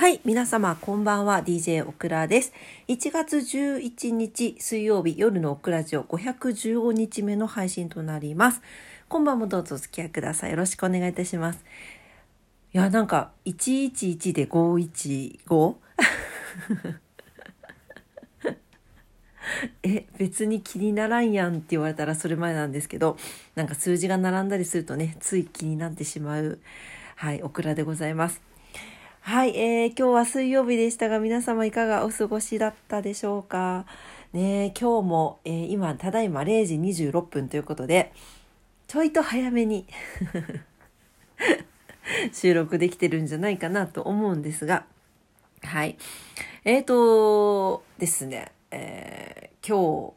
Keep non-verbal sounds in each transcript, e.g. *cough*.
はい、皆様こんばんは、DJ オクラです。1月11日水曜日夜のオクラジオ515日目の配信となります。今晩もどうぞお付き合いください。よろしくお願いいたします。いや、なんか、111で 515? *laughs* え、別に気にならんやんって言われたらそれ前なんですけど、なんか数字が並んだりするとね、つい気になってしまう、はい、オクラでございます。はい、えー、今日は水曜日でしたが、皆様いかがお過ごしだったでしょうか？ね今日も、えー、今、ただいま0時26分ということで、ちょいと早めに *laughs* 収録できてるんじゃないかなと思うんですが、はい。えーとですね、えー、今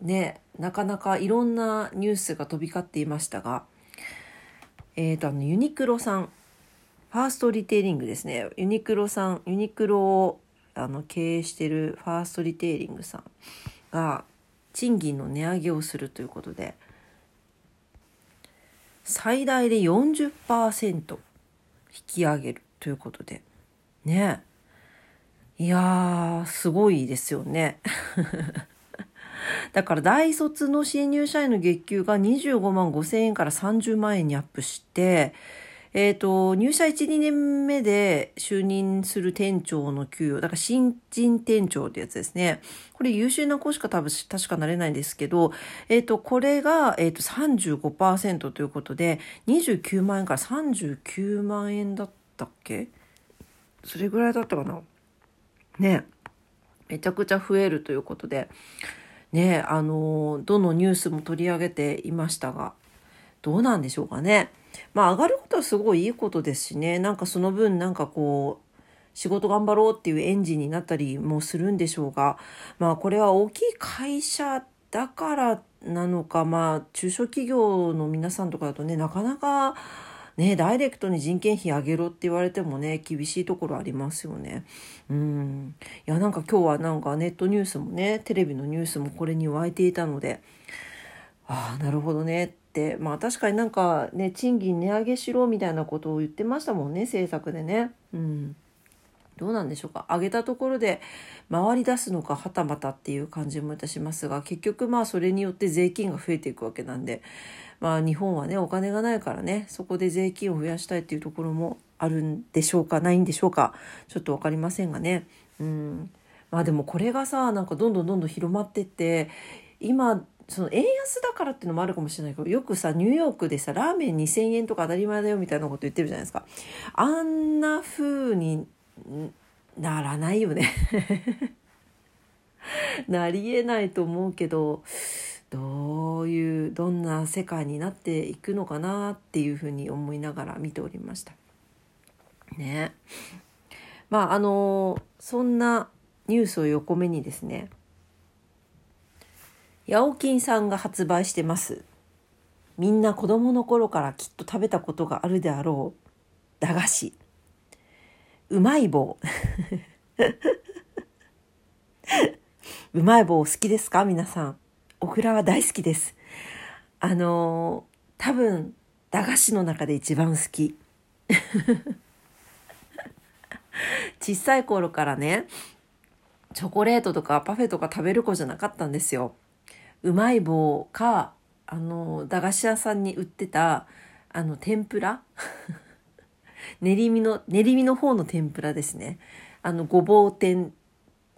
日ね、なかなかいろんなニュースが飛び交っていましたが、えーと、あの、ユニクロさん、ファーストリテイリングですね。ユニクロさん、ユニクロをあの経営してるファーストリテイリングさんが賃金の値上げをするということで、最大で40%引き上げるということで、ねいや、すごいですよね。*laughs* だから大卒の新入社員の月給が25万5千円から30万円にアップして、えっ、ー、と、入社1、2年目で就任する店長の給与、だから新人店長ってやつですね。これ優秀な子しか多分確かなれないんですけど、えっ、ー、と、これが、えっ、ー、と、35%ということで、29万円から39万円だったっけ？それぐらいだったかな？ね。めちゃくちゃ増えるということで、ね、あの、どのニュースも取り上げていましたが、どうなんでしょうかね。まあ上がることはすごいいいことですしねなんかその分なんかこう仕事頑張ろうっていうエンジンになったりもするんでしょうがまあこれは大きい会社だからなのかまあ中小企業の皆さんとかだとねなかなかね、ダイレクトに人件費上げろって言われてもね、厳しいところありますよね。うん。いや、なんか今日はなんかネットニュースもね、テレビのニュースもこれに湧いていたので、ああ、なるほどね。まあ確かになんかね賃金値上げしろみたいなことを言ってましたもんね政策でね。うん。どうなんでしょうか。上げたところで回り出すのかはたまたっていう感じもいたしますが結局まあそれによって税金が増えていくわけなんでまあ日本はねお金がないからねそこで税金を増やしたいっていうところもあるんでしょうかないんでしょうかちょっと分かりませんがね。うん。まあでもこれがさなんかどんどんどんどん広まってって今その円安だからっていうのもあるかもしれないけどよくさニューヨークでさラーメン2,000円とか当たり前だよみたいなこと言ってるじゃないですか。あんな風にならないよね。*laughs* なりえないと思うけどどういうどんな世界になっていくのかなっていうふうに思いながら見ておりました。ね。まああのそんなニュースを横目にですねヤオキンさんが発売してます。みんな子供の頃からきっと食べたことがあるであろう駄菓子。うまい棒。うまい棒好きですか？皆さん。オクラは大好きです。あのー、多分、駄菓子の中で一番好き。*laughs* 小さい頃からね、チョコレートとかパフェとか食べる子じゃなかったんですよ。うまい棒かあの駄菓子屋さんに売ってたあの天ぷら？*laughs* 練り身の練り身の方の天ぷらですね。あのごぼう天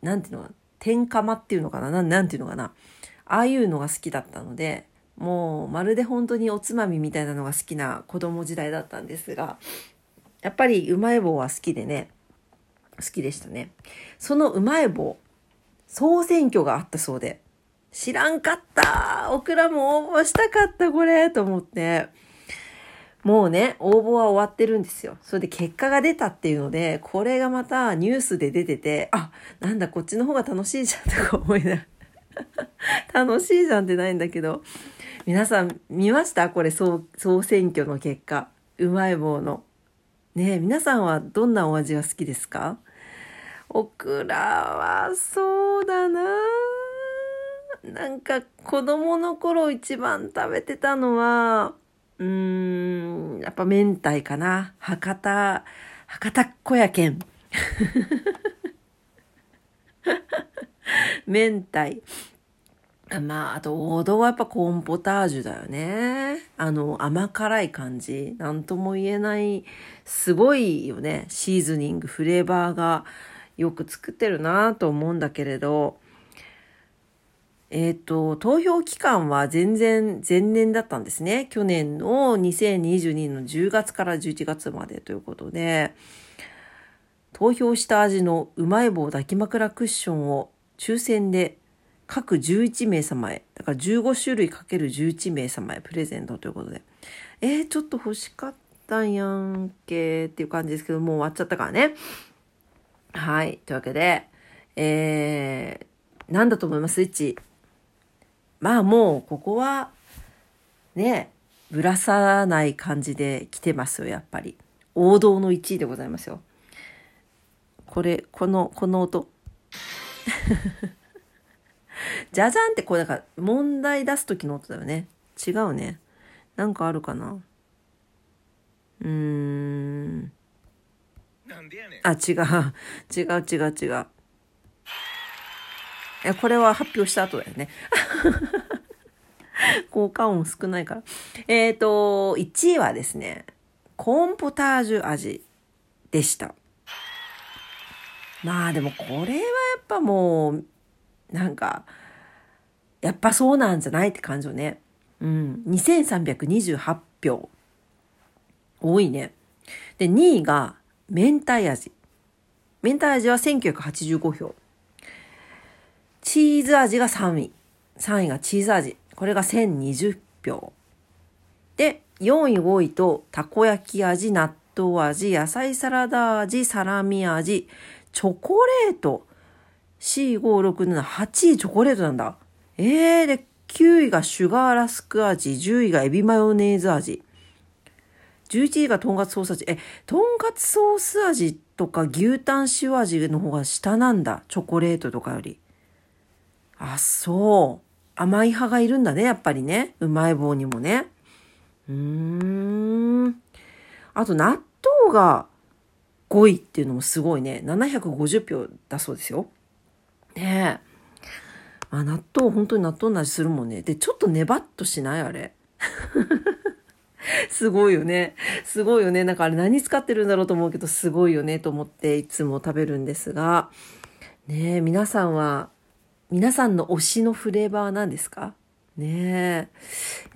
なんていうのか天釜っていうのかな？ななんていうのかな？ああいうのが好きだったのでもうまるで本当におつまみみたいなのが好きな子供時代だったんですがやっぱりうまい棒は好きでね好きでしたね。そのうまい棒総選挙があったそうで。知らんかったオクラも応募したかったこれと思って。もうね、応募は終わってるんですよ。それで結果が出たっていうので、これがまたニュースで出てて、あ、なんだこっちの方が楽しいじゃんとか思いながら。*laughs* 楽しいじゃんってないんだけど。皆さん見ました？これ総総選挙の結果。うまい棒の。ね、皆さんはどんなお味が好きですか？オクラはそうだなぁなんか子供の頃一番食べてたのは、うーん、やっぱ明太かな。博多、博多小屋県。*laughs* 明太。まあ、あと王道はやっぱコーンポタージュだよね。あの、甘辛い感じ。なんとも言えない、すごいよね。シーズニング、フレーバーがよく作ってるなと思うんだけれど、えっ、ー、と、投票期間は全然前年だったんですね。去年の2022の10月から11月までということで、投票した味のうまい棒抱き枕クッションを抽選で各11名様へ、だから15種類かける11名様へプレゼントということで、えー、ちょっと欲しかったんやんけっていう感じですけど、もう終わっちゃったからね。はい。というわけで、えー、なんだと思います？スイッチ。まあもう、ここは、ね、ぶらさない感じで来てますよ、やっぱり。王道の1位でございますよ。これ、この、この音。じゃじゃんってこう、だから問題出す時の音だよね。違うね。なんかあるかなうーん。あ、違う。違う違う違う。これは発表した後だよね。*laughs* 効果音少ないから。えっ、ー、と、1位はですね、コーンポタージュ味でした。まあでもこれはやっぱもう、なんか、やっぱそうなんじゃないって感じよね。うん。2328票。多いね。で、2位が明太味。明太味は1985票。チーズ味が3位。3位がチーズ味。これが1020票。で、4位、5位と、たこ焼き味、納豆味、野菜サラダ味、サラミ味、チョコレート。4、5、6、7、8位チョコレートなんだ。えー、で、9位がシュガーラスク味、10位がエビマヨネーズ味。11位がとんかつソース味。え、とんかつソース味とか牛タン塩味の方が下なんだ。チョコレートとかより。あ、そう。甘い派がいるんだね、やっぱりね。うまい棒にもね。うーん。あと、納豆が5位っていうのもすごいね。750票だそうですよ。ねえ。あ、納豆、本当に納豆の味するもんね。で、ちょっとネバっとしない？あれ。*laughs* すごいよね。すごいよね。なんかあれ何使ってるんだろうと思うけど、すごいよねと思っていつも食べるんですが、ねえ、皆さんは、皆さんの推しのフレーバーは何ですか？ねえ。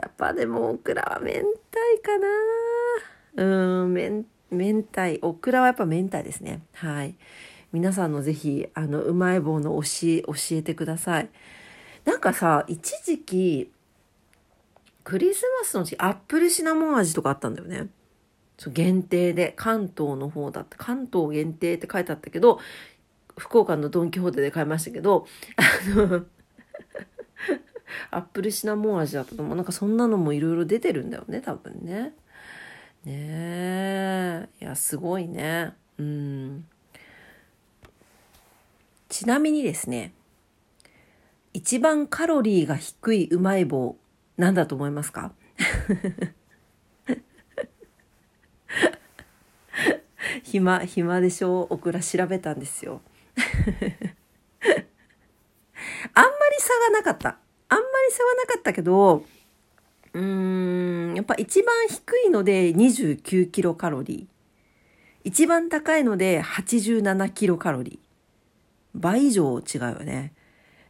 やっぱでも、オクラは明太かなうん、明、明太。オクラはやっぱ明太ですね。はい。皆さんのぜひ、あの、うまい棒の推し、教えてください。なんかさ、一時期、クリスマスの時アップルシナモン味とかあったんだよね。そう限定で、関東の方だって、関東限定って書いてあったけど、福岡のドン・キホーテで買いましたけど、あのアップルシナモン味だったと思う。なんかそんなのもいろいろ出てるんだよね、多分ね。ねえ。いや、すごいね。うん。ちなみにですね、一番カロリーが低いうまい棒何だと思いますか？*laughs* 暇、暇でしょ？うオクラ調べたんですよ。*laughs* あんまり差がなかった。あんまり差はなかったけど、うーん、やっぱ一番低いので29キロカロリー。一番高いので87キロカロリー。倍以上違うよね。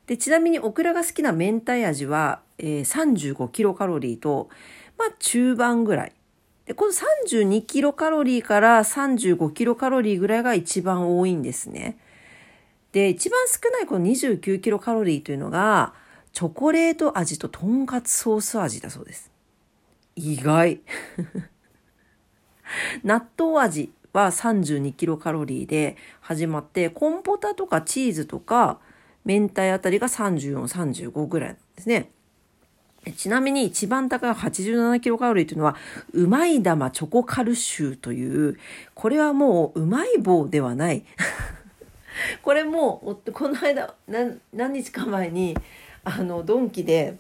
で、ちなみにオクラが好きな明太味は、えー、35キロカロリーと、まあ中盤ぐらい。で、この32キロカロリーから35キロカロリーぐらいが一番多いんですね。で、一番少ないこの29キロカロリーというのが、チョコレート味ととんかつソース味だそうです。意外。*laughs* 納豆味は32キロカロリーで始まって、コンポタとかチーズとか明太あたりが34、35ぐらいなんですね。ちなみに一番高い87キロカロリーというのは、うまい玉チョコカルシューという、これはもううまい棒ではない。これも、この間、何日か前に、あの、ドンキで、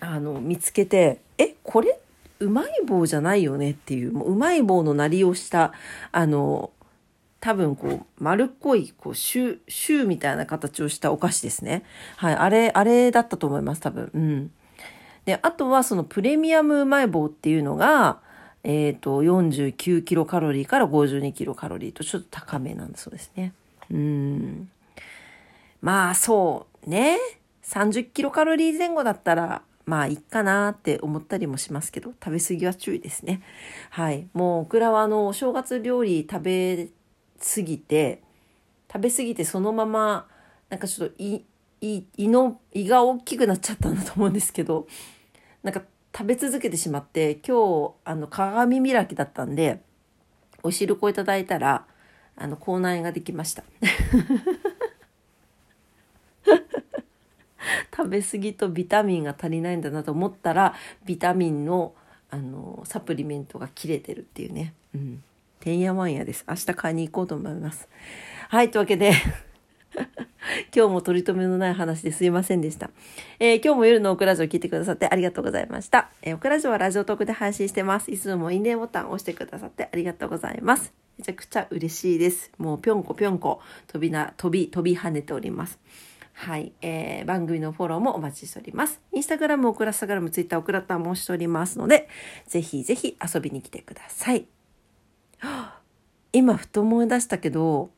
あの、見つけて、え、これ、うまい棒じゃないよね？っていう、もううまい棒のなりをした、あの、多分こう丸っこいこうシュシューみたいな形をしたお菓子ですね。はい、あれ、あれだったと思います、多分。うん。で、あとはそのプレミアムうまい棒っていうのが、えっ、ー、と、49キロカロリーから52キロカロリーとちょっと高めなんだそうですね。うん。まあそうね。30キロカロリー前後だったら、まあいいかなって思ったりもしますけど、食べ過ぎは注意ですね。はい。もうオクラはあの、お正月料理食べ過ぎて、食べ過ぎてそのまま、なんかちょっと胃、胃、胃の、胃が大きくなっちゃったんだと思うんですけど、なんか食べ続けてしまって、今日、あの、鏡開きだったんで、お汁粉いただいたら、あの、口内炎ができました。*laughs* 食べ過ぎとビタミンが足りないんだなと思ったら、ビタミンの、あの、サプリメントが切れてるっていうね。うん。てんやわんやです。明日買いに行こうと思います。はい、というわけで *laughs* 今日も取り留めのない話ですいませんでした。えー、今日も夜のオクラジオ聞いてくださってありがとうございました。えー、オクラジオはラジオトークで配信してます。いつもいいねボタンを押してくださってありがとうございます。めちゃくちゃ嬉しいです。もうぴょんこぴょんこ飛びな、飛び、飛び跳ねております。はい、えー、番組のフォローもお待ちしております。インスタグラム、オクラスタグラム、ツイッター、オクラッターもしておりますので、ぜひぜひ遊びに来てください。今ふと思い出したけど、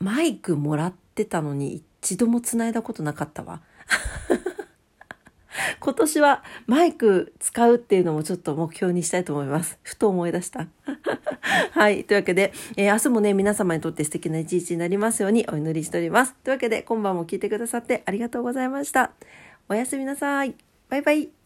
マイクもらってたのに一度も繋いだことなかったわ。今年はマイク使うっていうのもちょっと目標にしたいと思います。ふと思い出した。*laughs* はい。というわけで、えー、明日もね、皆様にとって素敵な一日になりますようにお祈りしております。というわけで、今晩も聞いてくださってありがとうございました。おやすみなさい。バイバイ。